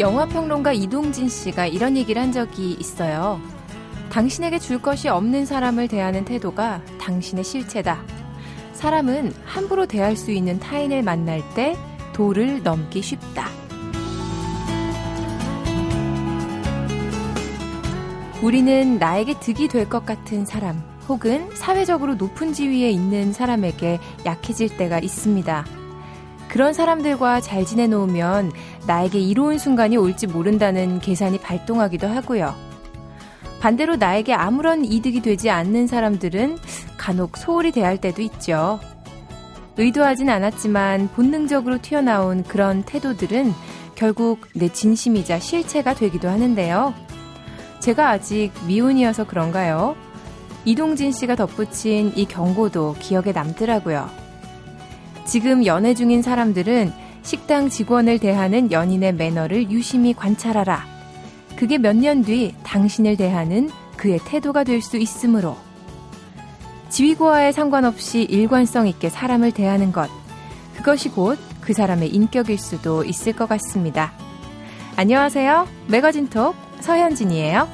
영화평론가 이동진 씨가 이런 얘기를 한 적이 있어요. 당신에게 줄 것이 없는 사람을 대하는 태도가 당신의 실체다. 사람은 함부로 대할 수 있는 타인을 만날 때 도를 넘기 쉽다. 우리는 나에게 득이 될 것 같은 사람, 혹은 사회적으로 높은 지위에 있는 사람에게 약해질 때가 있습니다. 그런 사람들과 잘 지내놓으면 나에게 이로운 순간이 올지 모른다는 계산이 발동하기도 하고요. 반대로 나에게 아무런 이득이 되지 않는 사람들은 간혹 소홀히 대할 때도 있죠. 의도하진 않았지만 본능적으로 튀어나온 그런 태도들은 결국 내 진심이자 실체가 되기도 하는데요. 제가 아직 미혼이어서 그런가요? 이동진 씨가 덧붙인 이 경고도 기억에 남더라고요. 지금 연애 중인 사람들은 식당 직원을 대하는 연인의 매너를 유심히 관찰하라. 그게 몇 년 뒤 당신을 대하는 그의 태도가 될 수 있으므로 지위고하에 상관없이 일관성 있게 사람을 대하는 것 그것이 곧 그 사람의 인격일 수도 있을 것 같습니다. 안녕하세요. 매거진톡 서현진이에요.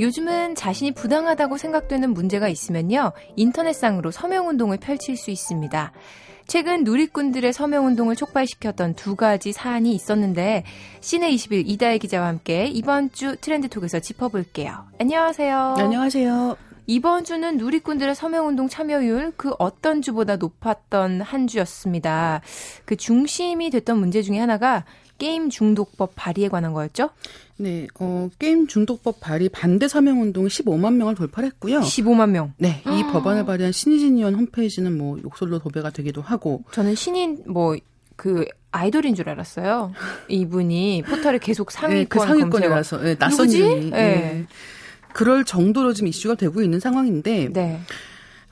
요즘은 자신이 부당하다고 생각되는 문제가 있으면요, 인터넷상으로 서명운동을 펼칠 수 있습니다. 최근 누리꾼들의 서명운동을 촉발시켰던 두 가지 사안이 있었는데, 시내 20일 이다혜 기자와 함께 이번 주 트렌드톡에서 짚어볼게요. 안녕하세요. 안녕하세요. 이번 주는 누리꾼들의 서명운동 참여율 그 어떤 주보다 높았던 한 주였습니다. 그 중심이 됐던 문제 중에 하나가 게임 중독법 발의에 관한 거였죠? 네, 어, 게임 중독법 발의 반대 서명 운동이 15만 명을 돌파했고요. 15만 명. 네, 이 아. 법안을 발의한 신의진 의원 홈페이지는 뭐 욕설로 도배가 되기도 하고. 저는 신인 뭐 그 아이돌인 줄 알았어요. 이분이 포털에 계속 상위권 네, 그 상위권이라서 네, 낯선 이름이. 네. 네. 그럴 정도로 지금 이슈가 되고 있는 상황인데. 네.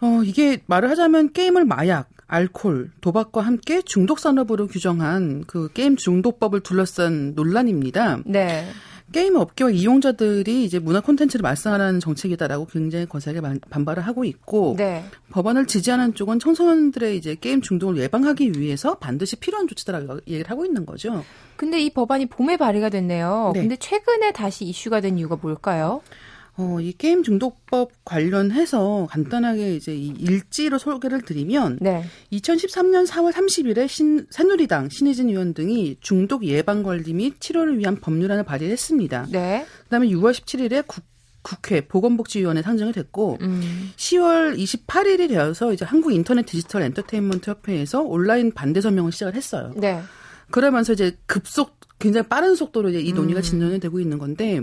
어, 이게 말을 하자면 게임을 마약, 알코올, 도박과 함께 중독 산업으로 규정한 그 게임 중독법을 둘러싼 논란입니다. 네. 게임 업계와 이용자들이 이제 문화 콘텐츠를 말살하려는 정책이다라고 굉장히 거세게 반발을 하고 있고 네. 법안을 지지하는 쪽은 청소년들의 이제 게임 중독을 예방하기 위해서 반드시 필요한 조치다라고 얘기를 하고 있는 거죠. 근데 이 법안이 봄에 발의가 됐네요. 네. 근데 최근에 다시 이슈가 된 이유가 뭘까요? 어, 이 게임 중독법 관련해서 간단하게 이제 이 일지로 소개를 드리면 네. 2013년 4월 30일에 신, 새누리당 신의진 의원 등이 중독 예방 관리 및 치료를 위한 법률안을 발의했습니다. 네. 그다음에 6월 17일에 국 국회 보건복지위원회 상정이 됐고 음. 10월 28일이 되어서 이제 한국 인터넷 디지털 엔터테인먼트 협회에서 온라인 반대 서명을 시작을 했어요. 네. 그러면서 이제 급속 굉장히 빠른 속도로 이제 이 논의가 음. 진전이 되고 있는 건데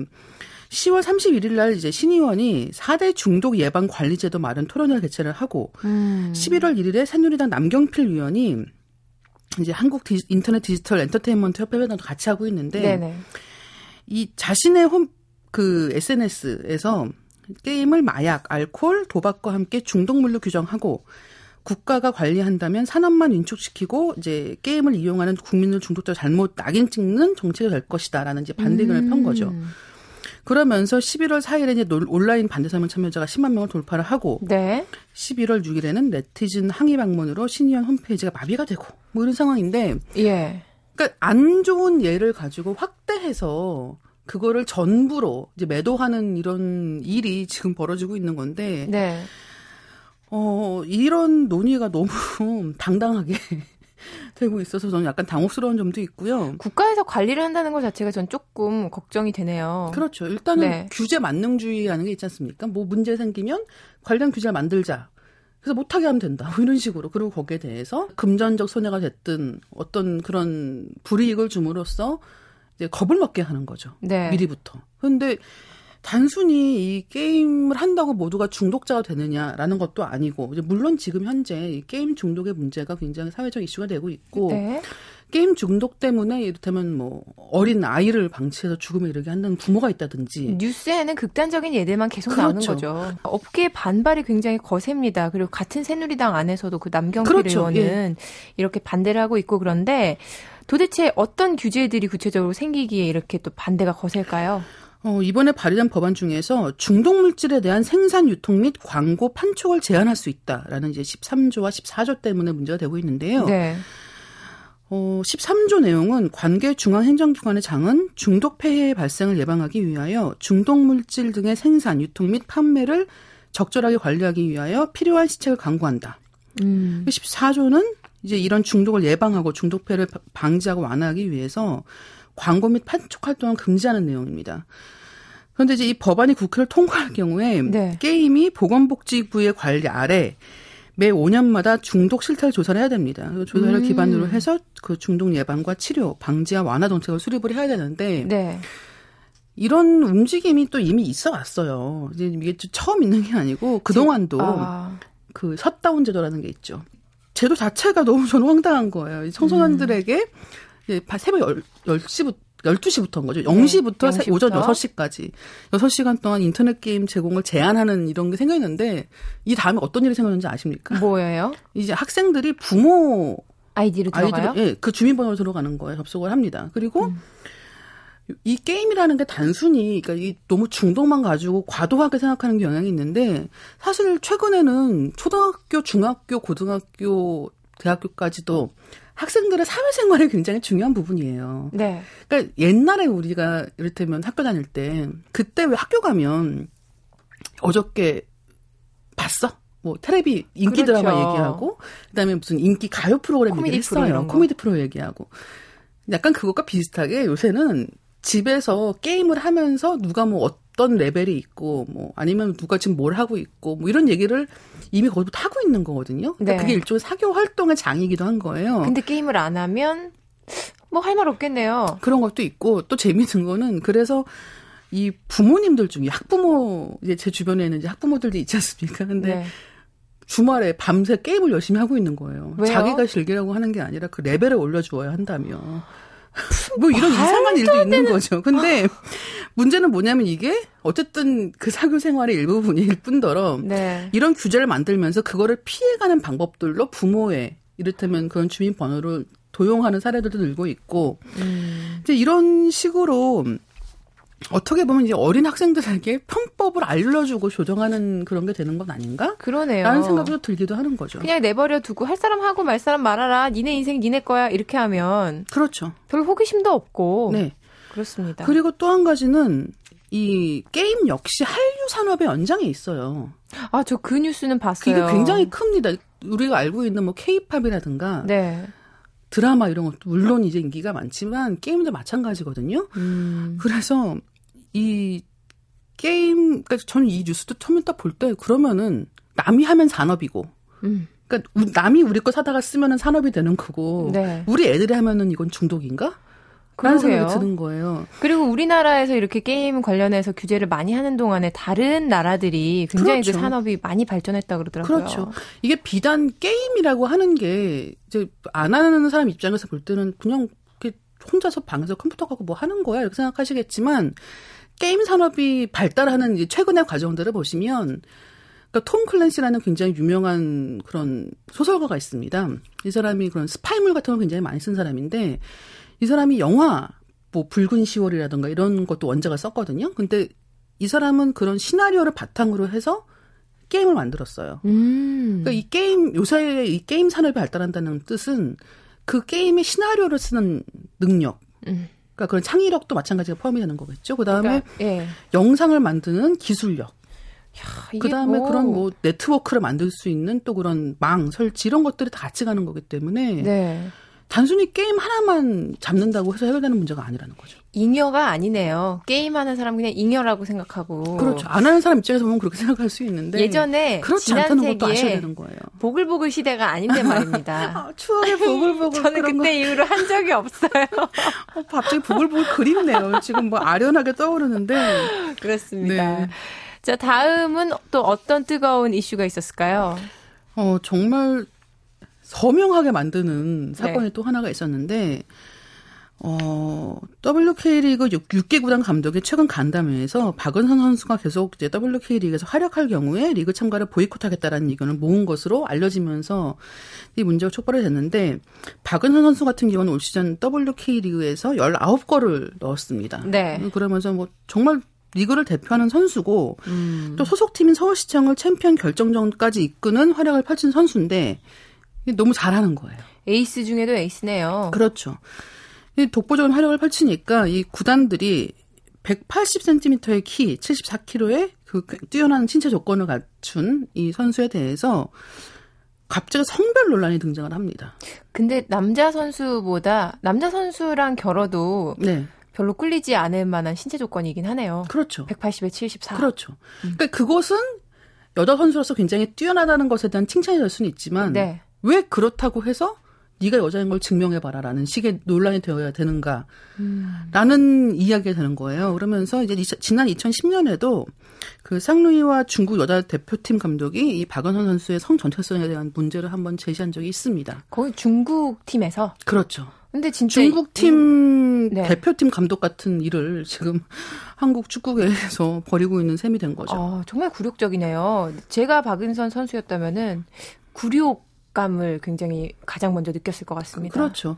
10월 31일 날 이제 신의원이 4대 중독 예방 관리 제도 마련 토론회를 개최를 하고 음. 11월 1일에 새누리당 남경필 의원이 이제 한국 디, 인터넷 디지털 엔터테인먼트 협회 회장도 같이 하고 있는데 네네. 이 자신의 홈 그 SNS에서 게임을 마약, 알코올, 도박과 함께 중독물로 규정하고 국가가 관리한다면 산업만 인축시키고 이제 게임을 이용하는 국민을 중독자로 잘못 낙인 찍는 정책이 될 것이다라는 이제 반대견을 음. 편 거죠. 그러면서 11월 4일에 이제 온라인 반대설명 참여자가 10만 명을 돌파를 하고 네. 11월 6일에는 네티즌 항의 방문으로 신의원 홈페이지가 마비가 되고 뭐 이런 상황인데 예. 그러니까 안 좋은 예를 가지고 확대해서 그거를 전부로 이제 매도하는 이런 일이 지금 벌어지고 있는 건데 네. 어 이런 논의가 너무 당당하게 되고 있어서 저는 약간 당혹스러운 점도 있고요. 국가에서 관리를 한다는 것 자체가 전 조금 걱정이 되네요. 그렇죠. 일단은 네. 규제 만능주의라는 게 있지 않습니까? 뭐 문제 생기면 관련 규제를 만들자. 그래서 못하게 하면 된다. 뭐 이런 식으로. 그리고 거기에 대해서 금전적 손해가 됐든 어떤 그런 불이익을 줌으로써 이제 겁을 먹게 하는 거죠. 네. 미리부터. 그런데 단순히 이 게임을 한다고 모두가 중독자가 되느냐라는 것도 아니고 물론 지금 현재 이 게임 중독의 문제가 굉장히 사회적 이슈가 되고 있고 네. 게임 중독 때문에 이를테면 뭐 어린 아이를 방치해서 죽음에 이르게 한다는 부모가 있다든지 뉴스에는 극단적인 예들만 계속 그렇죠. 나오는 거죠. 업계의 반발이 굉장히 거셉니다. 그리고 같은 새누리당 안에서도 그 남경필 그렇죠. 의원은 예. 이렇게 반대를 하고 있고 그런데 도대체 어떤 규제들이 구체적으로 생기기에 이렇게 또 반대가 거셀까요? 어, 이번에 발의된 법안 중에서 중독 물질에 대한 생산, 유통 및 광고 판촉을 제한할 수 있다라는 이제 13조와 14조 때문에 문제가 되고 있는데요. 네. 어, 13조 내용은 관계 중앙행정기관의 장은 중독 폐해 발생을 예방하기 위하여 중독 물질 등의 생산, 유통 및 판매를 적절하게 관리하기 위하여 필요한 시책을 강구한다. 음. 14조는 이제 이런 중독을 예방하고 중독 폐를 방지하고 완화하기 위해서 광고 및 판촉 활동을 금지하는 내용입니다. 그런데 이제 이 법안이 국회를 통과할 경우에 네. 게임이 보건복지부의 관리 아래 매 5년마다 중독 실태를 조사를 해야 됩니다. 그 조사를 음. 기반으로 해서 그 중독 예방과 치료, 방지와 완화 정책을 수립을 해야 되는데 네. 이런 움직임이 또 이미 있어 왔어요. 이제 이게 처음 있는 게 아니고 그동안도 아. 그 셧다운 제도라는 게 있죠. 제도 자체가 너무 저는 황당한 거예요. 청소년들에게 음. 새벽 10 시부터 12시부터인 거죠. 0시부터, 네, 0시부터. 오전 6시까지. 6시간 동안 인터넷 게임 제공을 제한하는 이런 게 생겼는데 이 다음에 어떤 일이 생겼는지 아십니까? 뭐예요? 이제 학생들이 부모 아이디로 들어가요? 아이디로, 예, 그 주민번호로 들어가는 거에 접속을 합니다. 그리고 음. 이 게임이라는 게 단순히 그러니까 이 너무 중독만 가지고 과도하게 생각하는 경향이 있는데 사실 최근에는 초등학교, 중학교, 고등학교, 대학교까지도 학생들의 사회생활이 굉장히 중요한 부분이에요. 네. 그러니까 옛날에 우리가 이를테면 학교 다닐 때 그때 왜 학교 가면 어저께 봤어? 뭐 테레비 인기 그렇죠. 드라마 얘기하고 그다음에 무슨 인기 가요 프로그램 얘기를 했어요. 코미디 프로 얘기하고. 약간 그것과 비슷하게 요새는 집에서 게임을 하면서 누가 뭐 어떤 레벨이 있고 뭐 아니면 누가 지금 뭘 하고 있고 뭐 이런 얘기를 이미 거기부터 하고 있는 거거든요. 그러니까 네. 그게 일종의 사교 활동의 장이기도 한 거예요. 근데 게임을 안 하면 뭐 할 말 없겠네요. 그런 것도 있고 또 재미있는 거는 그래서 이 부모님들 중에 학부모 이제 제 주변에는 이제 학부모들도 있지 않습니까? 근데 네. 주말에 밤새 게임을 열심히 하고 있는 거예요. 왜요? 자기가 즐기라고 하는 게 아니라 그 레벨을 올려주어야 한다며. 뭐 이런 이상한 일도 있는 되는... 거죠. 근데 문제는 뭐냐면 이게 어쨌든 그 사교 생활의 일부분일 뿐더러 네. 이런 규제를 만들면서 그거를 피해가는 방법들로 부모의 이를테면 그런 주민 번호를 도용하는 사례들도 늘고 있고 음. 이제 이런 식으로 어떻게 보면 이제 어린 학생들에게 편법을 알려주고 조정하는 그런 게 되는 건 아닌가? 그러네요. 라는 생각이 들기도 하는 거죠. 그냥 내버려 두고 할 사람 하고 말 사람 말아라. 니네 인생 니네 거야. 이렇게 하면. 그렇죠. 별 호기심도 없고. 네. 그렇습니다. 그리고 또 한 가지는 이 게임 역시 한류 산업의 연장에 있어요. 아, 저 그 뉴스는 봤어요. 이게 굉장히 큽니다. 우리가 알고 있는 뭐 케이팝이라든가. 네. 드라마 이런 것도 물론 이제 인기가 많지만 게임도 마찬가지거든요. 음. 그래서 이 게임, 그러니까 저는 이 뉴스도 처음에 딱 볼 때 그러면은 남이 하면 산업이고, 음. 그러니까 남이 우리 거 사다가 쓰면은 산업이 되는 거고, 네. 우리 애들이 하면은 이건 중독인가? 그런 생각이 드는 거예요. 그리고 우리나라에서 이렇게 게임 관련해서 규제를 많이 하는 동안에 다른 나라들이 굉장히 그 그렇죠. 그 산업이 많이 발전했다 그러더라고요. 그렇죠. 이게 비단 게임이라고 하는 게 이제 안 하는 사람 입장에서 볼 때는 그냥 혼자서 방에서 컴퓨터 갖고 뭐 하는 거야 이렇게 생각하시겠지만 게임 산업이 발달하는 이제 최근의 과정들을 보시면 그러니까 톰 클랜시라는 굉장히 유명한 그런 소설가가 있습니다. 이 사람이 그런 스파이물 같은 걸 굉장히 많이 쓴 사람인데 이 사람이 영화 뭐 붉은 10월이라든가 이런 것도 원작을 썼거든요. 근데 이 사람은 그런 시나리오를 바탕으로 해서 게임을 만들었어요. 음. 그러니까 이 게임 요새 이 게임 산업이 발달한다는 뜻은 그 게임의 시나리오를 쓰는 능력, 음. 그러니까 그런 창의력도 마찬가지가 포함이 되는 거겠죠. 그다음에 그러니까, 예. 영상을 만드는 기술력. 그 다음에 뭐... 그런 뭐 네트워크를 만들 수 있는 또 그런 망 설치 이런 것들이 다 같이 가는 거기 때문에 네. 단순히 게임 하나만 잡는다고 해서 해결되는 문제가 아니라는 거죠. 잉여가 아니네요. 게임하는 사람 그냥 잉여라고 생각하고. 그렇죠. 안 하는 사람 입장에서 보면 그렇게 생각할 수 있는데 예전에 그렇지 않다는 것도 아셔야 되는 거예요. 보글보글 시대가 아닌데 말입니다. 아, 추억의 보글보글 저는 그때 거. 이후로 한 적이 없어요. 어, 갑자기 보글보글 그립네요. 지금 뭐 아련하게 떠오르는데. 그렇습니다. 네. 자, 다음은 또 어떤 뜨거운 이슈가 있었을까요? 어, 정말 서명하게 만드는 사건이 네. 또 하나가 있었는데 어, WK리그 6, 개 구단 감독의 최근 간담회에서 박은선 선수가 계속 이제 WK리그에서 활약할 경우에 리그 참가를 보이콧하겠다라는 의견을 모은 것으로 알려지면서 이 문제가 촉발이 됐는데 박은선 선수 같은 경우는 올 시즌 WK리그에서 19골을 넣었습니다. 네. 그러면서 뭐 정말 리그를 대표하는 선수고 음. 또 소속팀인 서울시청을 챔피언 결정전까지 이끄는 활약을 펼친 선수인데 너무 잘하는 거예요. 에이스 중에도 에이스네요. 그렇죠. 이 독보적인 활약을 펼치니까 이 구단들이 180cm의 키, 74kg의 그 뛰어난 신체 조건을 갖춘 이 선수에 대해서 갑자기 성별 논란이 등장을 합니다. 근데 남자 선수보다 남자 선수랑 겨뤄도 네. 별로 끌리지 않을 만한 신체 조건이긴 하네요. 그렇죠. 180에 74. 그렇죠. 음. 그러니까 그것은 여자 선수로서 굉장히 뛰어나다는 것에 대한 칭찬이 될 수는 있지만 네. 왜 그렇다고 해서 네가 여자인 걸 증명해 봐라라는 식의 논란이 되어야 되는가라는 음. 이야기가 되는 거예요. 그러면서 이제 지난 2010년에도 그 상루이와 중국 여자 대표팀 감독이 이 박은선 선수의 성 전체성에 대한 문제를 한번 제시한 적이 있습니다. 거기 중국 팀에서 그렇죠. 근데 진짜 중국 팀 네. 대표팀 감독 같은 일을 지금 한국 축구계에서 벌이고 있는 셈이 된 거죠. 어, 정말 굴욕적이네요. 제가 박은선 선수였다면은 굴욕 감을 굉장히 가장 먼저 느꼈을 것 같습니다. 그렇죠.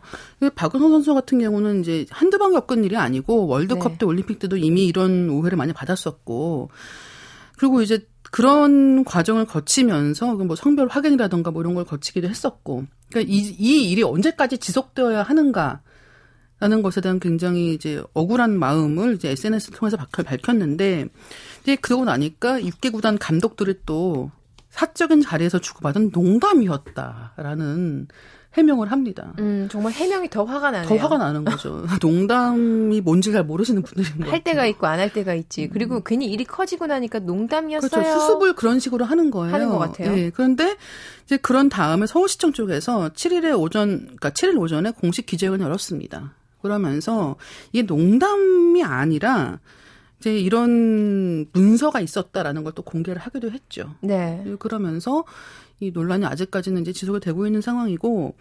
박은호 선수 같은 경우는 이제 한두 번 겪은 일이 아니고 월드컵 네. 때 올림픽 때도 이미 이런 오해를 많이 받았었고 그리고 이제 그런 과정을 거치면서 뭐 성별 확인이라던가 뭐 이런 걸 거치기도 했었고 그러니까 이, 이 일이 언제까지 지속되어야 하는가 라는 것에 대한 굉장히 이제 억울한 마음을 이제 SNS를 통해서 밝혔는데 이제 그러고 나니까 6개 구단 감독들이 또 사적인 자리에서 주고받은 농담이었다라는 해명을 합니다. 음, 정말 해명이 더 화가 나네요. 더 화가 나는 거죠. 농담이 뭔지 잘 모르시는 분들인 거예요. 할 때가 있고 안 할 때가 있지. 그리고 음. 괜히 일이 커지고 나니까 농담이었어요. 그렇죠. 수습을 그런 식으로 하는 거예요. 하는 것 같아요. 네, 그런데 이제 그런 다음에 서울시청 쪽에서 7일에 오전, 그러니까 7일 오전에 공식 기자회견을 열었습니다. 그러면서 이게 농담이 아니라 이제 이런 문서가 있었다라는 걸 또 공개를 하기도 했죠. 네. 그러면서 이 논란이 아직까지는 이제 지속이 되고 있는 상황이고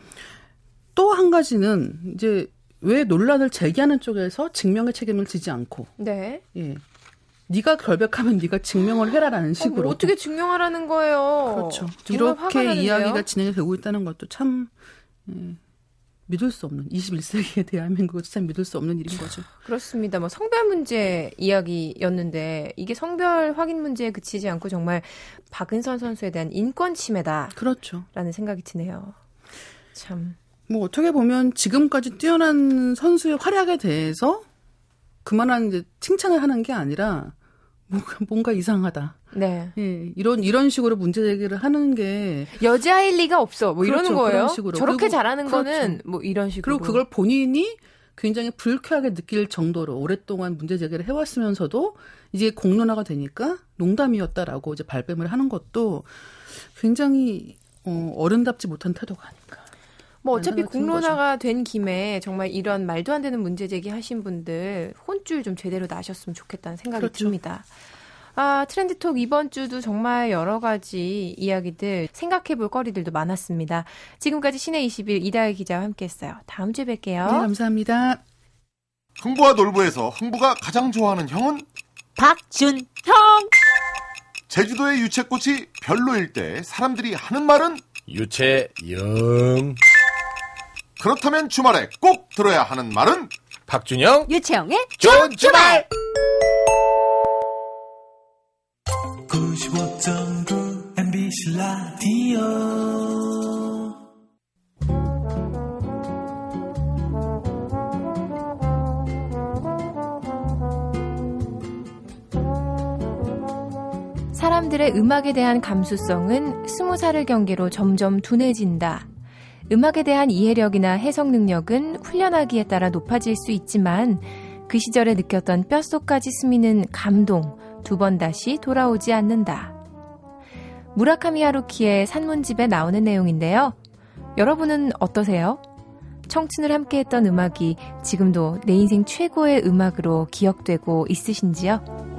또 한 가지는 이제 왜 논란을 제기하는 쪽에서 증명의 책임을 지지 않고 네. 예. 네가 결백하면 네가 증명을 해라라는 식으로 어, 뭐 어떻게 증명하라는 거예요? 그렇죠. 이렇게 이야기가 진행이 되고 있다는 것도 참 예, 믿을 수 없는 21세기의 대한민국에서 참 믿을 수 없는 일인 거죠. 그렇습니다. 뭐 성별 문제 이야기였는데 이게 성별 확인 문제에 그치지 않고 정말 박은선 선수에 대한 인권 침해다. 그렇죠. 라는 생각이 드네요. 참. 뭐 어떻게 보면 지금까지 뛰어난 선수의 활약에 대해서 그만한 이제 칭찬을 하는 게 아니라 뭔가 이상하다. 네. 예, 이런 이런 식으로 문제 제기를 하는 게 여자일 리가 없어. 뭐 그렇죠, 이러는 거예요. 식으로. 저렇게 그리고, 잘하는 그렇죠. 거는 뭐 이런 식으로. 그리고 그걸 본인이 굉장히 불쾌하게 느낄 정도로 오랫동안 문제 제기를 해왔으면서도 이제 공론화가 되니까 농담이었다라고 이제 발뺌을 하는 것도 굉장히 어, 어른답지 못한 태도가 아닌가. 뭐 어차피 공론화가 된 김에 정말 이런 말도 안 되는 문제 제기 하신 분들 혼줄 좀 제대로 나셨으면 좋겠다는 생각이 그렇죠. 듭니다. 아, 트렌드톡 이번 주도 정말 여러 가지 이야기들 생각해 볼 거리들도 많았습니다. 지금까지 신의 20일 이다혜 기자와 함께 했어요. 다음 주에 뵐게요. 네, 감사합니다. 흥부와 놀부에서 흥부가 가장 좋아하는 형은 박준형. 제주도의 유채꽃이 별로일 때 사람들이 하는 말은 유채영. 그렇다면 주말에 꼭 들어야 하는 말은 박준영, 유채영의 좋은 주말. 95.9 MBC 라디오 사람들의 음악에 대한 감수성은 스무 살을 경계로 점점 둔해진다. 음악에 대한 이해력이나 해석 능력은 훈련하기에 따라 높아질 수 있지만 그 시절에 느꼈던 뼛속까지 스미는 감동 두 번 다시 돌아오지 않는다. 무라카미 하루키의 산문집에 나오는 내용인데요. 여러분은 어떠세요? 청춘을 함께했던 음악이 지금도 내 인생 최고의 음악으로 기억되고 있으신지요?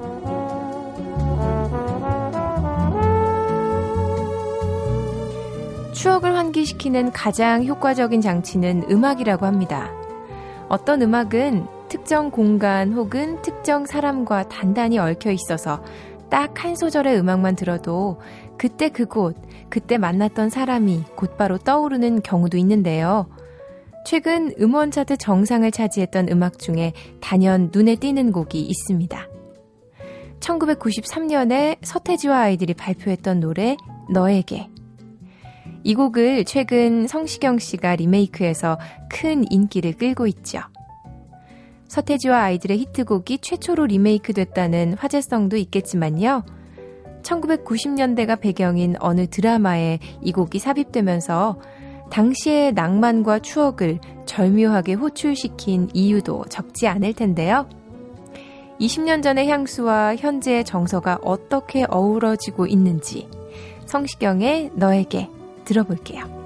추억을 환기시키는 가장 효과적인 장치는 음악이라고 합니다. 어떤 음악은 특정 공간 혹은 특정 사람과 단단히 얽혀 있어서 딱 한 소절의 음악만 들어도 그때 그곳, 그때 만났던 사람이 곧바로 떠오르는 경우도 있는데요. 최근 음원 차트 정상을 차지했던 음악 중에 단연 눈에 띄는 곡이 있습니다. 1993년에 서태지와 아이들이 발표했던 노래 너에게 이 곡을 최근 성시경 씨가 리메이크해서 큰 인기를 끌고 있죠. 서태지와 아이들의 히트곡이 최초로 리메이크 됐다는 화제성도 있겠지만요. 1990년대가 배경인 어느 드라마에 이 곡이 삽입되면서 당시의 낭만과 추억을 절묘하게 호출시킨 이유도 적지 않을 텐데요. 20년 전의 향수와 현재의 정서가 어떻게 어우러지고 있는지 성시경의 너에게 들어볼게요.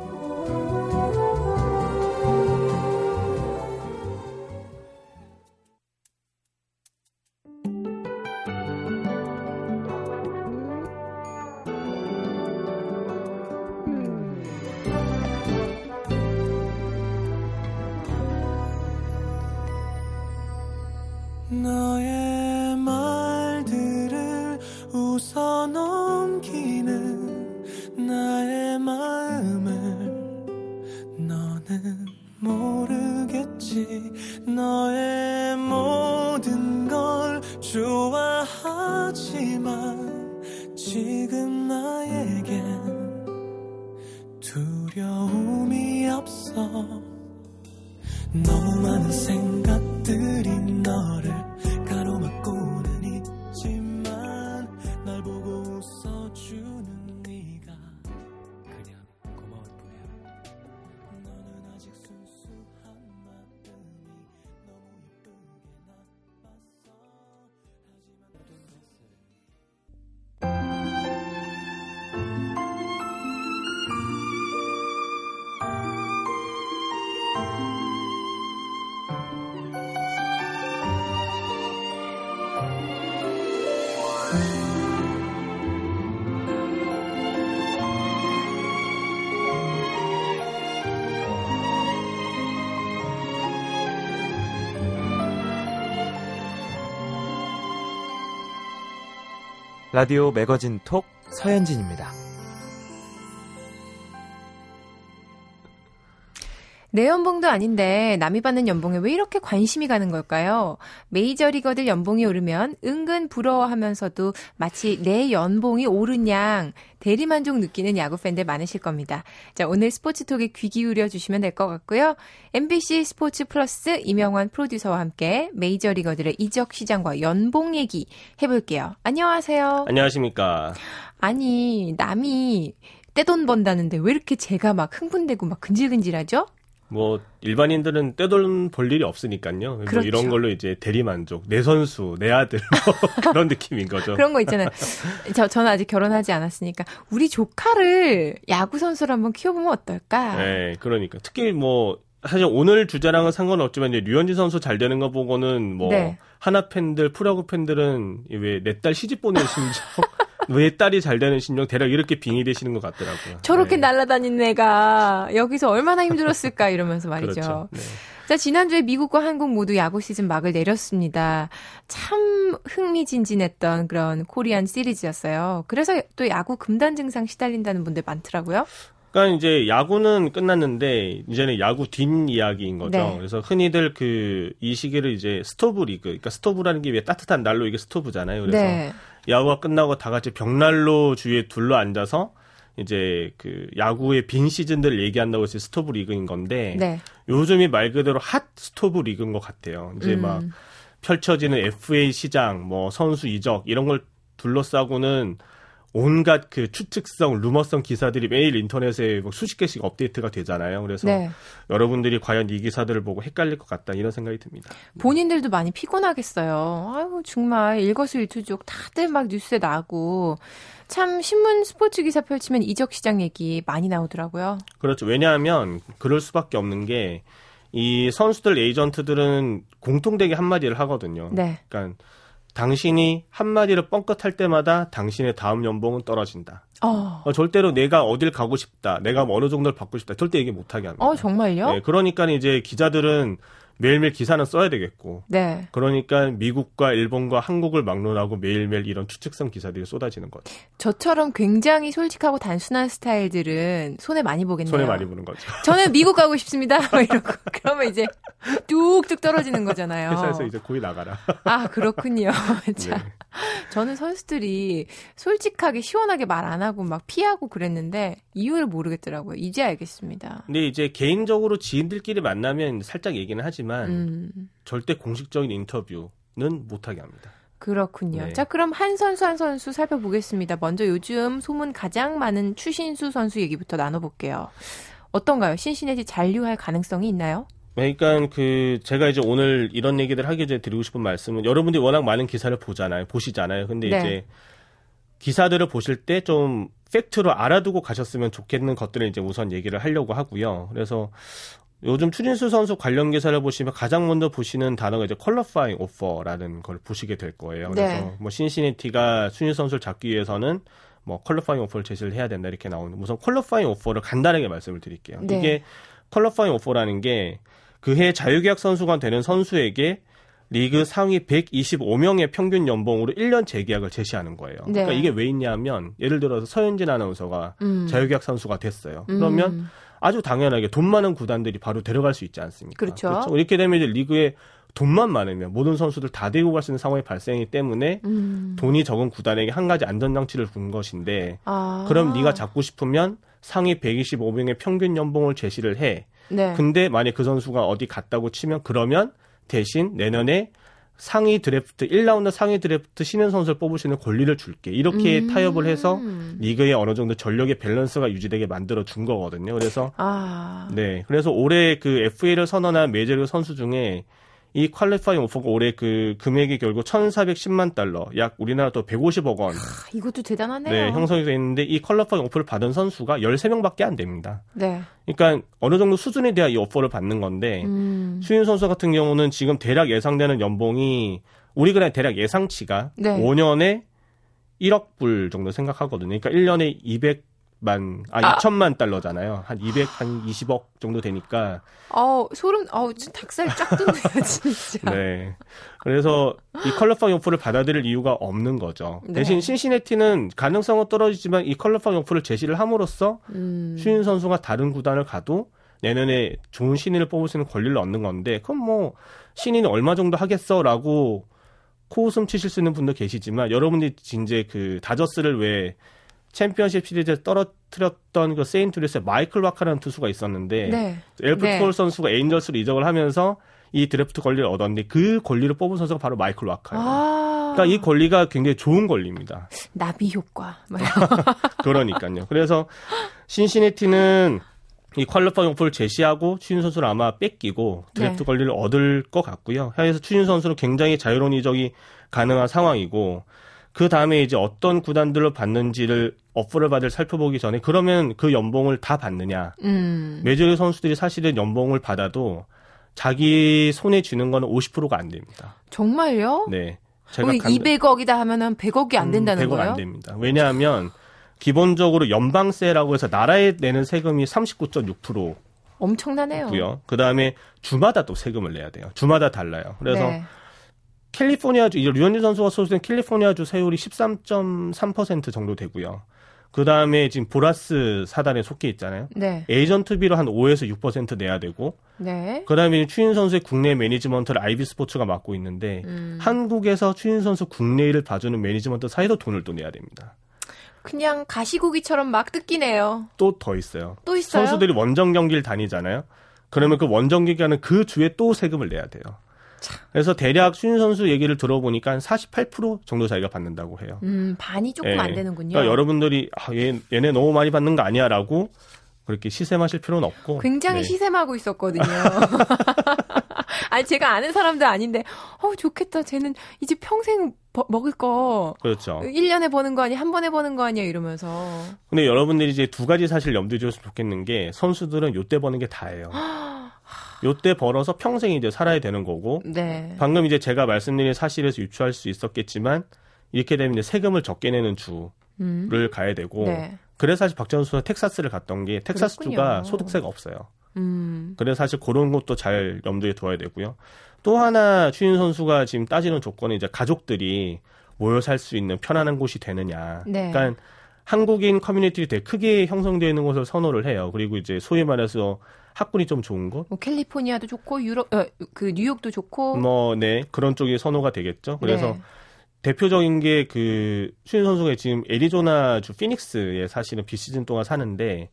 라디오 매거진 톡 서현진입니다. 내 연봉도 아닌데 남이 받는 연봉에 왜 이렇게 관심이 가는 걸까요? 메이저리거들 연봉이 오르면 은근 부러워하면서도 마치 내 연봉이 오른 양 대리만족 느끼는 야구 팬들 많으실 겁니다. 자, 오늘 스포츠톡에 귀 기울여 주시면 될 것 같고요. MBC 스포츠 플러스 이명환 프로듀서와 함께 메이저리거들의 이적 시장과 연봉 얘기 해볼게요. 안녕하세요. 안녕하십니까. 아니, 남이 떼돈 번다는데 왜 이렇게 제가 막 흥분되고 막 근질근질하죠? 뭐 일반인들은 떼돈 벌 일이 없으니까요. 그렇죠. 뭐 이런 걸로 이제 대리 만족, 내 선수, 내 아들 뭐 그런 느낌인 거죠. 그런 거 있잖아요. 저 저는 아직 결혼하지 않았으니까 우리 조카를 야구 선수로 한번 키워보면 어떨까? 네, 그러니까 특히 뭐 사실 오늘 주제랑은 상관없지만 이제 류현진 선수 잘 되는 거 보고는 뭐 네. 하나 팬들, 프로야구 팬들은 왜 내 딸 시집 보내는 심정 왜 딸이 잘 되는 신용 대략 이렇게 빙의되시는 것 같더라고요. 저렇게 네. 날아다닌 애가 여기서 얼마나 힘들었을까 이러면서 말이죠. 그렇죠. 네. 자, 지난주에 미국과 한국 모두 야구 시즌 막을 내렸습니다. 참 흥미진진했던 그런 코리안 시리즈였어요. 그래서 또 야구 금단 증상 시달린다는 분들 많더라고요. 그러니까 이제 야구는 끝났는데 이제는 야구 뒷 이야기인 거죠. 네. 그래서 흔히들 그 이 시기를 이제 스토브 리그, 그러니까 스토브라는 게 왜 따뜻한 난로 이게 스토브잖아요. 그래서 네. 야구가 끝나고 다 같이 벽난로 주위에 둘러 앉아서 이제 그 야구의 빈 시즌들을 얘기한다고 해서 스토브 리그인 건데 네. 요즘이 말 그대로 핫 스토브 리그인 것 같아요. 이제 음. 막 펼쳐지는 FA 시장, 뭐 선수 이적 이런 걸 둘러싸고는 온갖 그 추측성, 루머성 기사들이 매일 인터넷에 뭐 수십 개씩 업데이트가 되잖아요. 그래서 네. 여러분들이 과연 이 기사들을 보고 헷갈릴 것 같다 이런 생각이 듭니다. 본인들도 많이 피곤하겠어요. 아유 정말 일거수일투족 다들 막 뉴스에 나고 참 신문 스포츠 기사 펼치면 이적 시장 얘기 많이 나오더라고요. 그렇죠. 왜냐하면 그럴 수밖에 없는 게 이 선수들 에이전트들은 공통되게 한마디를 하거든요. 네. 그러니까 당신이 한마디를 뻥끗할 때마다 당신의 다음 연봉은 떨어진다. 어. 어, 절대로 내가 어딜 가고 싶다, 내가 어느 정도를 받고 싶다, 절대 얘기 못하게 합니다. 어, 정말요? 네, 그러니까 이제 기자들은 매일매일 기사는 써야 되겠고. 네. 그러니까 미국과 일본과 한국을 막론하고 매일매일 이런 추측성 기사들이 쏟아지는 거죠. 저처럼 굉장히 솔직하고 단순한 스타일들은 손해 많이 보겠네요. 손해 많이 보는 거죠. 저는 미국 가고 싶습니다. 이러고 그러면 이제 뚝뚝 떨어지는 거잖아요. 회사에서 이제 고이 나가라. 아 그렇군요. 자, 네. 저는 선수들이 솔직하게 시원하게 말 안 하고 막 피하고 그랬는데 이유를 모르겠더라고요. 이제 알겠습니다. 근데 이제 개인적으로 지인들끼리 만나면 살짝 얘기는 하지만 음. 절대 공식적인 인터뷰는 못하게 합니다. 그렇군요. 네. 자, 그럼 한 선수 한 선수 살펴보겠습니다. 먼저 요즘 소문 가장 많은 추신수 선수 얘기부터 나눠볼게요. 어떤가요? 신신해지 잔류할 가능성이 있나요? 그러니까 그 제가 이제 오늘 이런 얘기들 하기 전에 드리고 싶은 말씀은 여러분들이 워낙 많은 기사를 보잖아요. 보시잖아요. 근데 네. 이제 기사들을 보실 때 좀 팩트로 알아두고 가셨으면 좋겠는 것들을 이제 우선 얘기를 하려고 하고요. 그래서 요즘 추진수 선수 관련 기사를 보시면 가장 먼저 보시는 단어가 이제 퀄러파잉 오퍼라는 걸 보시게 될 거예요. 네. 그래서 네. 뭐 신시내티가 추진수 선수를 잡기 위해서는 뭐 퀄러파잉 오퍼를 제시를 해야 된다 이렇게 나오는 우선 퀄러파잉 오퍼를 간단하게 말씀을 드릴게요. 네. 이게 퀄러파잉 오퍼라는 게 그해 자유계약 선수가 되는 선수에게 리그 상위 125명의 평균 연봉으로 1년 재계약을 제시하는 거예요. 네. 그러니까 이게 왜 있냐면 예를 들어서 서현진 아나운서가 음. 자유계약 선수가 됐어요. 그러면 음. 아주 당연하게 돈 많은 구단들이 바로 데려갈 수 있지 않습니까? 그렇죠. 그렇죠? 이렇게 되면 이제 리그에 돈만 많으면 모든 선수들 다 데리고 갈 수 있는 상황이 발생하기 때문에 음. 돈이 적은 구단에게 한 가지 안전장치를 준 것인데 아. 그럼 네가 잡고 싶으면 상위 125명의 평균 연봉을 제시를 해. 네. 근데 만약 그 선수가 어디 갔다고 치면 그러면 대신 내년에 상위 드래프트 1라운드 상위 드래프트 신인 선수를 뽑을 수 있는 권리를 줄게. 이렇게 음. 타협을 해서 리그에 어느 정도 전력의 밸런스가 유지되게 만들어 준 거거든요. 그래서 아. 네. 그래서 올해 그 FA를 선언한 메이저리그 선수 중에 이 qualifying offer가 올해 그 금액이 결국 1,410만 달러, 약 우리나라 또 150억 원. 아, 이것도 대단하네요. 네, 형성이 돼 있는데 이 qualifying offer를 받은 선수가 13명밖에 안 됩니다. 네. 그러니까 어느 정도 수준에 대한 이 오퍼를 받는 건데 음. 추신수 선수 같은 경우는 지금 대략 예상되는 연봉이 우리 그냥 대략 예상치가 네. 5년에 1억 불 정도 생각하거든요. 그러니까 1년에 200 만 아, 아 2천만 달러잖아요. 한 200, 한 20억 정도 되니까. 어, 소름, 어, 닭살 쫙 돋네요, 진짜. 네. 그래서 이 컬러팡 용포를 받아들일 이유가 없는 거죠. 네. 대신 신시내티는 가능성은 떨어지지만 이 컬러팡 용포를 제시를 함으로써 음. 슈인 선수가 다른 구단을 가도 내년에 좋은 신인을 뽑을 수 있는 권리를 얻는 건데, 그럼 뭐, 신인이 얼마 정도 하겠어라고 코웃음 치실 수 있는 분도 계시지만, 여러분들이 이제 그 다저스를 왜 챔피언십 시리즈에 떨어뜨렸던 그 세인트루이스의 마이클 와카라는 투수가 있었는데 네. 엘프 네. 톨 선수가 에인절스로 이적을 하면서 이 드래프트 권리를 얻었는데 그 권리를 뽑은 선수가 바로 마이클 와카예요. 아~ 그러니까 이 권리가 굉장히 좋은 권리입니다. 나비 효과. 그러니까요. 그래서 신시내티는 이 퀄리파 용포를 제시하고 추진 선수를 아마 뺏기고 드래프트 네. 권리를 얻을 것 같고요. 향해서 추진 선수는 굉장히 자유로운 이적이 가능한 상황이고 그 다음에 이제 어떤 구단들로 받는지를 어플을 받을 살펴보기 전에 그러면 그 연봉을 다 받느냐. 음. 메이저리그 선수들이 사실은 연봉을 받아도 자기 손에 쥐는 거는 50%가 안 됩니다. 정말요? 네. 제가 200억이다 하면은 100억이 안 음, 된다는 음, 100억 거예요? 안 됩니다. 왜냐하면 기본적으로 연방세라고 해서 나라에 내는 세금이 39.6% 엄청나네요. 고요. 그다음에 주마다 또 세금을 내야 돼요. 주마다 달라요. 그래서 네. 캘리포니아주 류현진 선수가 소속된 캘리포니아주 세율이 13.3% 정도 되고요. 그 다음에 지금 보라스 사단에 속해 있잖아요. 네. 에이전트비로 한 5에서 6% 내야 되고. 네. 그 다음에 추신수 선수의 국내 매니지먼트를 IB 스포츠가 맡고 있는데 음. 한국에서 추신수 선수 국내 일을 봐주는 매니지먼트 사에도 돈을 또 내야 됩니다. 그냥 가시고기처럼 막 뜯기네요. 또 더 있어요. 또 있어요. 선수들이 원정 경기를 다니잖아요. 그러면 그 원정 경기하는 그 주에 또 세금을 내야 돼요. 그래서 대략 수인 선수 얘기를 들어보니까 한 48% 정도 자기가 받는다고 해요. 음, 반이 조금 예. 안 되는군요. 그러니까 여러분들이 아, 얘, 얘네 너무 많이 받는 거 아니야라고 그렇게 시샘하실 필요는 없고. 굉장히 네. 시샘하고 있었거든요. 아니 제가 아는 사람도 아닌데 어 좋겠다. 쟤는 이제 평생 버, 먹을 거. 그렇죠. 1년에 버는 거 아니야? 한 번에 버는 거 아니야? 이러면서. 근데 여러분들이 이제 두 가지 사실 염두에 두셨으면 좋겠는 게 선수들은 요때 버는 게 다예요. 요때 벌어서 평생 이제 살아야 되는 거고 네. 방금 이제 제가 말씀드린 사실에서 유추할 수 있었겠지만 이렇게 되면 이제 세금을 적게 내는 주를 음. 가야 되고 네. 그래서 사실 박지원 선수가 텍사스를 갔던 게 텍사스 그랬군요. 주가 소득세가 없어요. 음. 그래서 사실 그런 것도 잘 염두에 둬야 되고요. 또 하나 추인 선수가 지금 따지는 조건은 이제 가족들이 모여 살 수 있는 편안한 곳이 되느냐. 네. 그러니까 한국인 커뮤니티가 되게 크게 형성되어 있는 곳을 선호를 해요. 그리고 이제 소위 말해서 학군이 좀 좋은 곳. 뭐 캘리포니아도 좋고 유럽 어, 그 뉴욕도 좋고. 뭐 네. 그런 쪽이 선호가 되겠죠. 그래서 네. 대표적인 게그 추인 선수가 지금 애리조나주 피닉스에 사실은 비시즌 동안 사는데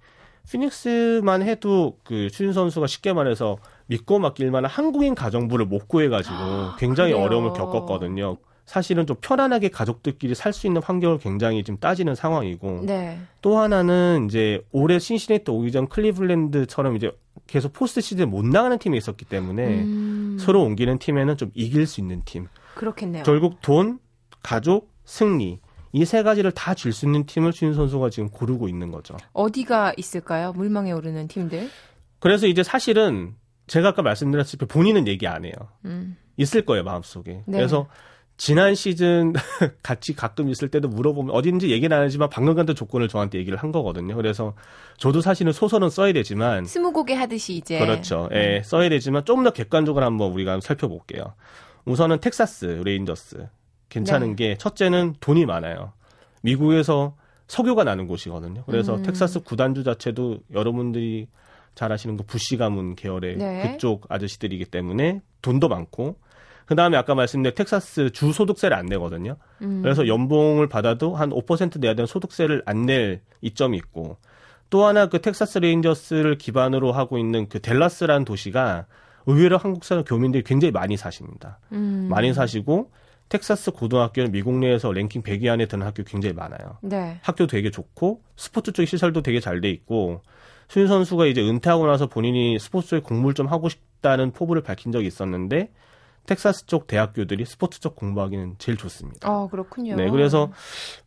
피닉스만 해도 그 추인 선수가 쉽게 말해서 믿고 맡길 만한 한국인 가정부를 못 구해가지고 굉장히 그래요. 어려움을 겪었거든요. 사실은 좀 편안하게 가족들끼리 살 수 있는 환경을 굉장히 지금 따지는 상황이고 네. 또 하나는 이제 올해 신시내티 오기 전 클리블랜드처럼 이제 계속 포스트 시즌 못 나가는 팀이 있었기 때문에 음. 서로 옮기는 팀에는 좀 이길 수 있는 팀. 그렇겠네요. 결국 돈, 가족, 승리 이 세 가지를 다 줄 수 있는 팀을 주인 선수가 지금 고르고 있는 거죠. 어디가 있을까요? 물망에 오르는 팀들? 그래서 이제 사실은 제가 아까 말씀드렸을 때 본인은 얘기 안 해요. 음. 있을 거예요 마음속에. 네. 그래서 지난 시즌 같이 가끔 있을 때도 물어보면 어딘지 얘기는 안 하지만 방금 같은 조건을 저한테 얘기를 한 거거든요. 그래서 저도 사실은 소설은 써야 되지만 스무고개 하듯이 이제 그렇죠. 예, 음. 써야 되지만 좀더 객관적으로 한번 우리가 살펴볼게요. 우선은 텍사스 레인저스 괜찮은 네. 게 첫째는 돈이 많아요. 미국에서 석유가 나는 곳이거든요. 그래서 음. 텍사스 구단주 자체도 여러분들이 잘 아시는 그 부시 가문 계열의 네. 그쪽 아저씨들이기 때문에 돈도 많고 그 다음에 아까 말씀드린 텍사스 주 소득세를 안 내거든요. 음. 그래서 연봉을 받아도 한 5% 내야 되는 소득세를 안 낼 이점이 있고 또 하나 그 텍사스 레인저스를 기반으로 하고 있는 그 댈러스라는 도시가 의외로 한국 사람 교민들이 굉장히 많이 사십니다. 음. 많이 사시고 텍사스 고등학교는 미국 내에서 랭킹 100위 안에 드는 학교 굉장히 많아요. 네. 학교 되게 좋고 스포츠 쪽 시설도 되게 잘 돼 있고 추신수 선수가 이제 은퇴하고 나서 본인이 스포츠 쪽에 공부를 좀 하고 싶다는 포부를 밝힌 적이 있었는데 텍사스 쪽 대학교들이 스포츠 쪽 공부하기는 제일 좋습니다. 아, 그렇군요. 네, 그래서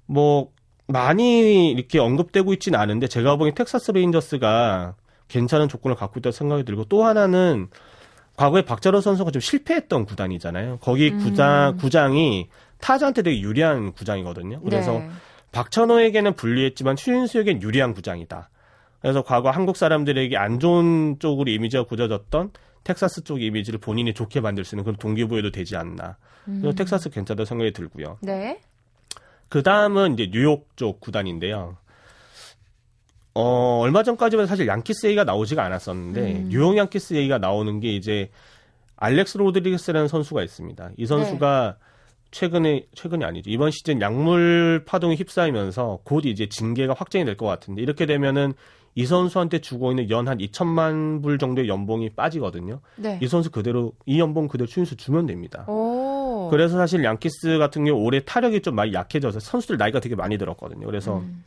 뭐 많이 이렇게 언급되고 있지는 않은데 제가 보기엔 텍사스 레인저스가 괜찮은 조건을 갖고 있다고 생각이 들고 또 하나는 과거에 박자로 선수가 좀 실패했던 구단이잖아요. 거기 음. 구장 구장이 타자한테 되게 유리한 구장이거든요. 그래서 네. 박찬호에게는 불리했지만 추인수에겐 유리한 구장이다. 그래서 과거 한국 사람들에게 안 좋은 쪽으로 이미지가 굳어졌던 텍사스 쪽 이미지를 본인이 좋게 만들 수 있는 그런 동기부여도 되지 않나. 그래서 음. 텍사스 괜찮다 생각이 들고요. 네. 그 다음은 이제 뉴욕 쪽 구단인데요. 어, 얼마 전까지만 사실 양키스 얘기가 나오지가 않았었는데, 음. 뉴욕 양키스 얘기가 나오는 게 이제, 알렉스 로드리게스라는 선수가 있습니다. 이 선수가 네. 최근에, 최근이 아니죠. 이번 시즌 약물 파동에 휩싸이면서 곧 이제 징계가 확정이 될 것 같은데, 이렇게 되면은 이 선수한테 주고 있는 연 한 2천만 불 정도의 연봉이 빠지거든요. 네. 이 선수 그대로 이 연봉 그대로 추인수 주면 됩니다. 오. 그래서 사실 양키스 같은 경우 올해 타력이 좀 많이 약해져서 선수들 나이가 되게 많이 들었거든요. 그래서 음.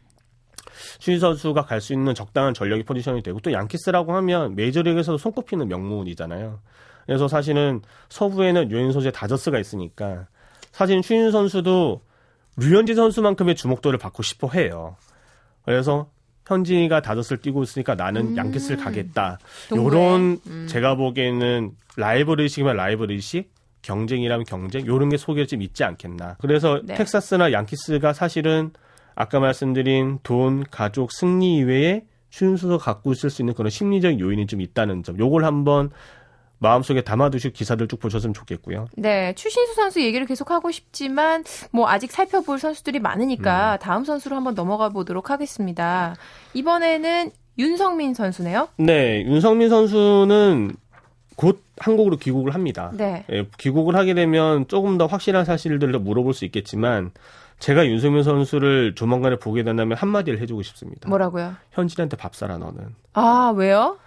추인 선수가 갈 수 있는 적당한 전력의 포지션이 되고 또 양키스라고 하면 메이저리그에서도 손꼽히는 명문이잖아요. 그래서 사실은 서부에는 유엔 소재 다저스가 있으니까 사실 추인 선수도 류현진 선수만큼의 주목도를 받고 싶어 해요. 그래서 현진이가 다섯을 뛰고 있으니까 나는 음. 양키스를 가겠다. 요런 음. 제가 보기에는 라이벌 의식이면 라이벌 의식, 경쟁이라면 경쟁, 요런 게 속에 좀 있지 않겠나. 그래서 네. 텍사스나 양키스가 사실은 아까 말씀드린 돈, 가족, 승리 이외에 순수서 갖고 있을 수 있는 그런 심리적 요인이 좀 있다는 점. 요걸 한번 마음속에 담아두실 기사들 쭉 보셨으면 좋겠고요. 네, 추신수 선수 얘기를 계속 하고 싶지만 뭐 아직 살펴볼 선수들이 많으니까 음. 다음 선수로 한번 넘어가 보도록 하겠습니다. 이번에는 윤성민 선수네요. 네, 윤성민 선수는 곧 한국으로 귀국을 합니다. 네. 예, 귀국을 하게 되면 조금 더 확실한 사실들을 물어볼 수 있겠지만 제가 윤성민 선수를 조만간에 보게 된다면 한마디를 해주고 싶습니다. 뭐라고요? 현진한테 밥 사라 너는. 아 왜요?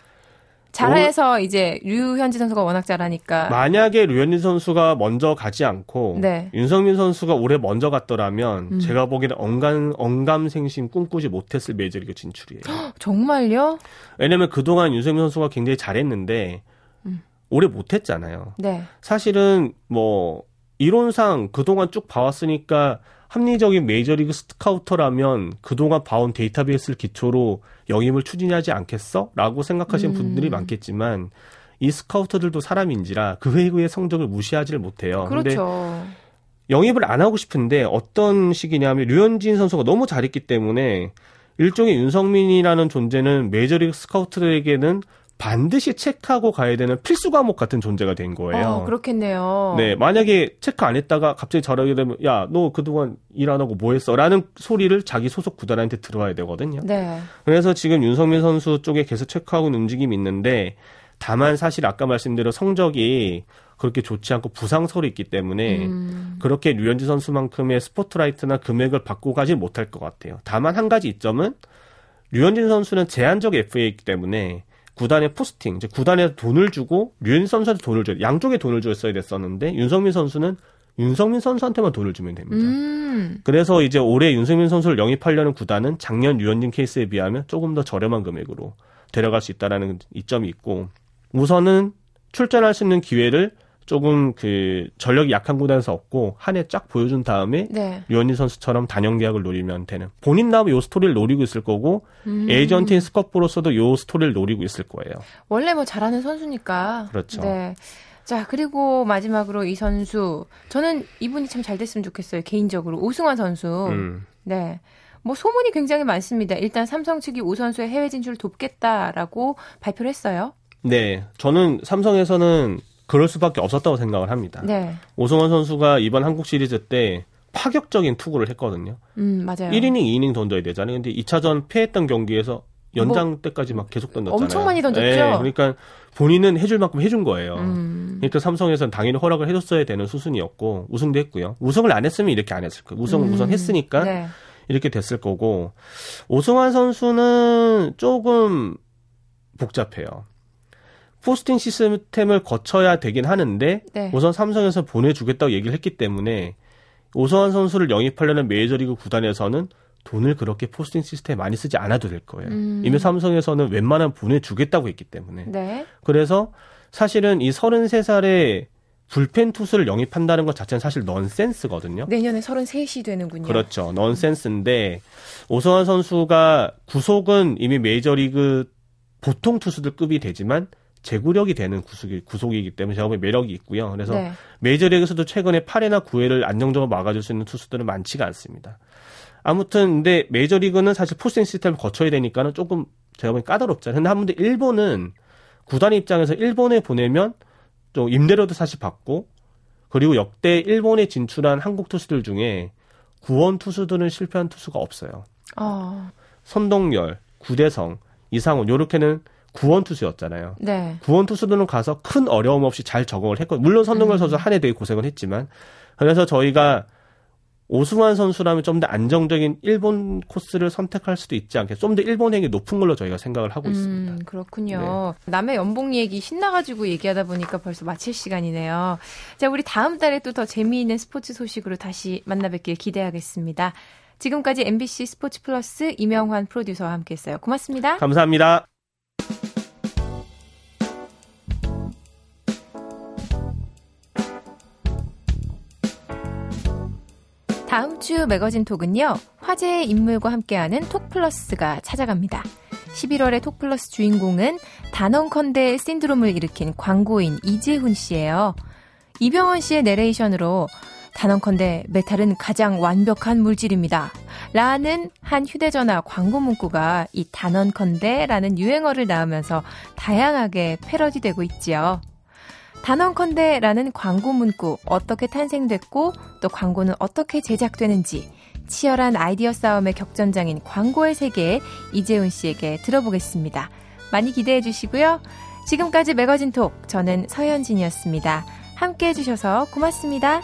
잘해서 오, 이제 류현진 선수가 워낙 잘하니까. 만약에 류현진 선수가 먼저 가지 않고 네. 윤성민 선수가 올해 먼저 갔더라면 음. 제가 보기에는 엉감 엉감생심 꿈꾸지 못했을 메이저리그 진출이에요. 정말요? 왜냐면 그동안 윤성민 선수가 굉장히 잘했는데 음. 올해 못했잖아요. 네. 사실은 뭐 이론상 그동안 쭉 봐왔으니까 합리적인 메이저리그 스카우터라면 그동안 봐온 데이터베이스를 기초로 영입을 추진하지 않겠어? 라고 생각하시는 음. 분들이 많겠지만 이 스카우터들도 사람인지라 그 회의의 성적을 무시하지를 못해요. 그렇죠. 영입을 안 하고 싶은데 어떤 식이냐면 류현진 선수가 너무 잘했기 때문에 일종의 윤성민이라는 존재는 메이저리그 스카우트들에게는 반드시 체크하고 가야 되는 필수 과목 같은 존재가 된 거예요. 어, 그렇겠네요. 네, 만약에 체크 안 했다가 갑자기 전화하게 되면 야, 너 그동안 일 안 하고 뭐 했어? 라는 소리를 자기 소속 구단한테 들어야 되거든요. 네. 그래서 지금 윤성민 선수 쪽에 계속 체크하고 있는 움직임이 있는데 다만 사실 아까 말씀드린 성적이 그렇게 좋지 않고 부상설이 있기 때문에 음. 그렇게 류현진 선수만큼의 스포트라이트나 금액을 받고 가지 못할 것 같아요. 다만 한 가지 이점은 류현진 선수는 제한적 FA이기 때문에 구단의 포스팅, 즉 구단에서 돈을 주고 류현진 선수한테 돈을 줘요. 양쪽에 돈을 줬어야 됐었는데 윤석민 선수는 윤석민 선수한테만 돈을 주면 됩니다. 음. 그래서 이제 올해 윤석민 선수를 영입하려는 구단은 작년 류현진 케이스에 비하면 조금 더 저렴한 금액으로 데려갈 수 있다라는 이점이 있고 우선은 출전할 수 있는 기회를 조금 그 전력이 약한 구단에서 얻고 한 해 쫙 보여준 다음에 네. 류현진 선수처럼 다년 계약을 노리면 되는 본인 나름 요 스토리를 노리고 있을 거고 음. 에이전트인 스캇으로서도 요 스토리를 노리고 있을 거예요. 원래 뭐 잘하는 선수니까. 그렇죠. 네. 자, 그리고 마지막으로 이 선수. 저는 이분이 참 잘 됐으면 좋겠어요. 개인적으로. 오승환 선수. 음. 네. 뭐 소문이 굉장히 많습니다. 일단 삼성 측이 오 선수의 해외 진출을 돕겠다라고 발표를 했어요. 네. 저는 삼성에서는 그럴 수밖에 없었다고 생각을 합니다. 네. 오승환 선수가 이번 한국 시리즈 때 파격적인 투구를 했거든요. 음, 맞아요. 1이닝, 2이닝 던져야 되잖아요. 근데 2차전 패했던 경기에서 연장 뭐, 때까지 막 계속 던졌잖아요. 엄청 많이 던졌죠. 네, 그러니까 본인은 해줄 만큼 해준 거예요. 음. 그러니까 삼성에서는 당연히 허락을 해줬어야 되는 수순이었고 우승도 했고요. 우승을 안 했으면 이렇게 안 했을 거예요. 우승을 음. 우선 했으니까 네. 이렇게 됐을 거고 오승환 선수는 조금 복잡해요. 포스팅 시스템을 거쳐야 되긴 하는데 네. 우선 삼성에서 보내주겠다고 얘기를 했기 때문에 오성환 선수를 영입하려는 메이저리그 구단에서는 돈을 그렇게 포스팅 시스템에 많이 쓰지 않아도 될 거예요. 음. 이미 삼성에서는 웬만하면 보내주겠다고 했기 때문에. 네. 그래서 사실은 이 33살의 불펜 투수를 영입한다는 것 자체는 사실 넌센스거든요. 내년에 33이 되는군요. 그렇죠. 넌센스인데 오성환 선수가 구속은 이미 메이저리그 보통 투수들 급이 되지만 제구력이 되는 구속이, 구속이기 때문에 제가 보기엔 매력이 있고요. 그래서 네. 메이저리그에서도 최근에 8회나 9회를 안정적으로 막아줄 수 있는 투수들은 많지가 않습니다. 아무튼 근데 메이저리그는 사실 포스팅 시스템을 거쳐야 되니까는 조금 제가 보기엔 까다롭잖아요. 근데 한 번데 일본은 구단 입장에서 일본에 보내면 좀 임대료도 사실 받고 그리고 역대 일본에 진출한 한국 투수들 중에 구원 투수들은 실패한 투수가 없어요. 어. 선동열, 구대성, 이상훈 요렇게는 구원 투수였잖아요. 네. 구원 투수들은 가서 큰 어려움 없이 잘 적응을 했고 물론 선동열 음. 선수 한 해 되게 고생을 했지만 그래서 저희가 오승환 선수라면 좀 더 안정적인 일본 코스를 선택할 수도 있지 않게 좀 더 일본행이 높은 걸로 저희가 생각을 하고 음, 있습니다. 그렇군요. 네. 남의 연봉 얘기 신나가지고 얘기하다 보니까 벌써 마칠 시간이네요. 자, 우리 다음 달에 또 더 재미있는 스포츠 소식으로 다시 만나뵙길 기대하겠습니다. 지금까지 MBC 스포츠 플러스 이명환 프로듀서와 함께했어요. 고맙습니다. 감사합니다. 다음 주 매거진 톡은요, 화제의 인물과 함께하는 톡플러스가 찾아갑니다. 11월의 톡플러스 주인공은 단언컨대 신드롬을 일으킨 광고인 이재훈 씨예요. 이병헌 씨의 내레이션으로 단언컨대 메탈은 가장 완벽한 물질입니다. 라는 한 휴대전화 광고 문구가 이 단언컨대라는 유행어를 낳으면서 다양하게 패러디되고 있지요. 단언컨대라는 광고 문구 어떻게 탄생됐고 또 광고는 어떻게 제작되는지 치열한 아이디어 싸움의 격전장인 광고의 세계에 이재훈 씨에게 들어보겠습니다. 많이 기대해 주시고요. 지금까지 매거진 톡 저는 서현진이었습니다. 함께 해주셔서 고맙습니다.